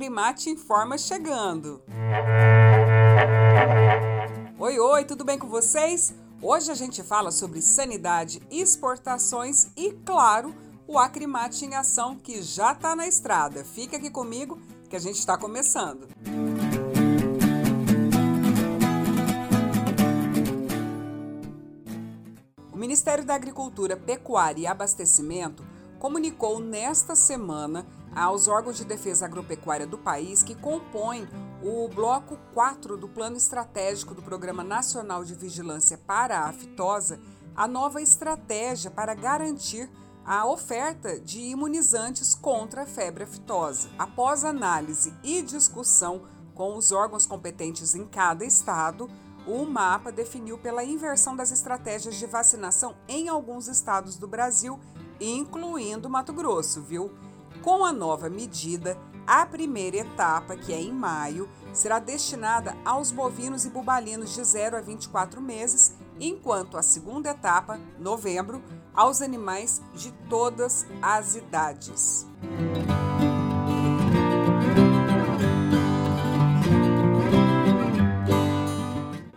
Acrimate Informa chegando. Oi, oi, tudo bem com vocês? Hoje a gente fala sobre sanidade, exportações e, claro, o Acrimate em ação que já está na estrada. Fica aqui comigo que a gente está começando. O Ministério da Agricultura, Pecuária e Abastecimento comunicou nesta semana aos órgãos de defesa agropecuária do país que compõem o bloco 4 do Plano Estratégico do Programa Nacional de Vigilância para a Aftosa a nova estratégia para garantir a oferta de imunizantes contra a febre aftosa. Após análise e discussão com os órgãos competentes em cada estado, o mapa definiu pela inversão das estratégias de vacinação em alguns estados do Brasil incluindo Mato Grosso, viu? Com a nova medida, a primeira etapa, que é em maio, será destinada aos bovinos e bubalinos de 0 a 24 meses, enquanto a segunda etapa, novembro, aos animais de todas as idades.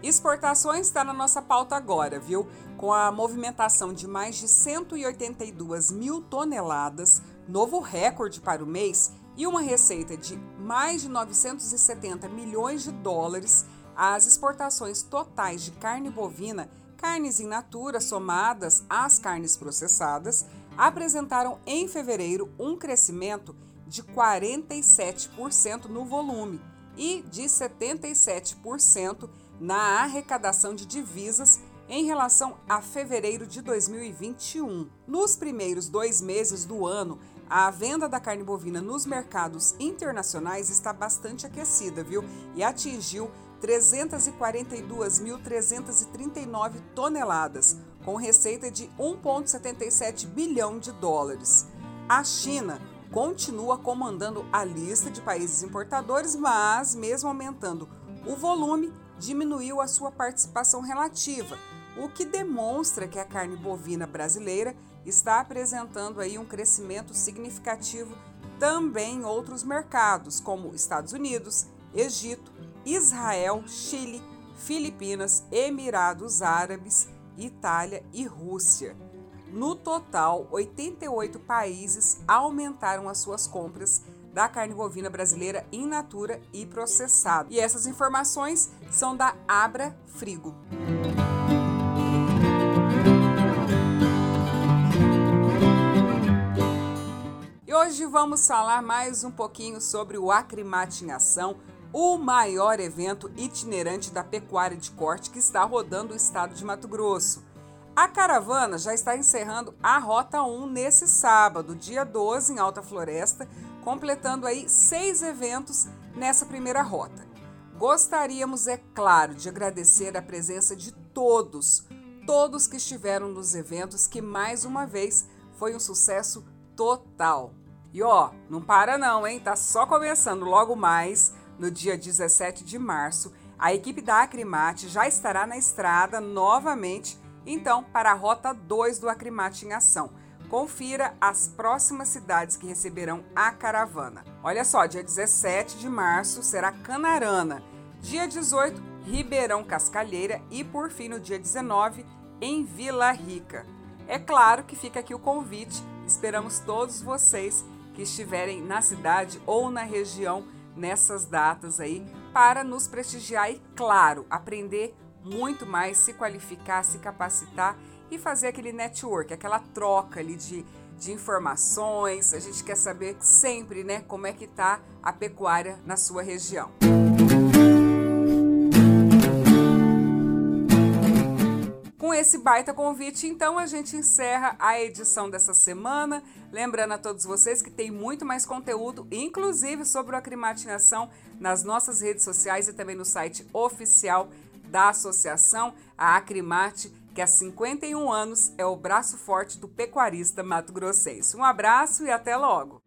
Exportações está na nossa pauta agora, viu? Com a movimentação de mais de 182 mil toneladas, novo recorde para o mês, e uma receita de mais de 970 milhões de dólares, as exportações totais de carne bovina, carnes in natura somadas às carnes processadas, apresentaram em fevereiro um crescimento de 47% no volume e de 77% na arrecadação de divisas em relação a fevereiro de 2021. Nos primeiros dois meses do ano, a venda da carne bovina nos mercados internacionais está bastante aquecida, viu? E atingiu 342.339 toneladas, com receita de 1,77 bilhão de dólares. A China continua comandando a lista de países importadores, mas, mesmo aumentando o volume, diminuiu a sua participação relativa, o que demonstra que a carne bovina brasileira está apresentando aí um crescimento significativo também em outros mercados, como Estados Unidos, Egito, Israel, Chile, Filipinas, Emirados Árabes, Itália e Rússia. No total, 88 países aumentaram as suas compras da carne bovina brasileira in natura e processada. E essas informações são da Abra Frigo. Hoje vamos falar mais um pouquinho sobre o Acrimate em Ação, o maior evento itinerante da pecuária de corte que está rodando o estado de Mato Grosso. A caravana já está encerrando a Rota 1 nesse sábado, dia 12, em Alta Floresta, completando aí seis eventos nessa primeira rota. Gostaríamos, é claro, de agradecer a presença de todos, todos que estiveram nos eventos, que mais uma vez foi um sucesso total. E ó, não para não, hein? Tá só começando logo mais, no dia 17 de março, a equipe da Acrimate já estará na estrada novamente, então, para a rota 2 do Acrimate em ação Confira as próximas cidades que receberão a caravana. Olha só, dia 17 de março será Canarana, dia 18, Ribeirão Cascalheira e, por fim, no dia 19, em Vila Rica. É claro que fica aqui o convite, esperamos todos vocês que estiverem na cidade ou na região nessas datas aí para nos prestigiar e, claro, aprender muito mais, se qualificar, se capacitar e fazer aquele network, aquela troca ali de, de informações. A gente quer saber sempre, né, como é que tá a pecuária na sua região. Com esse baita convite, então, a gente encerra a edição dessa semana. Lembrando a todos vocês que tem muito mais conteúdo, inclusive sobre a acrimatização, nas nossas redes sociais e também no site oficial da associação, a Acrimate que há 51 anos é o braço forte do pecuarista mato-grossense. Um abraço e até logo!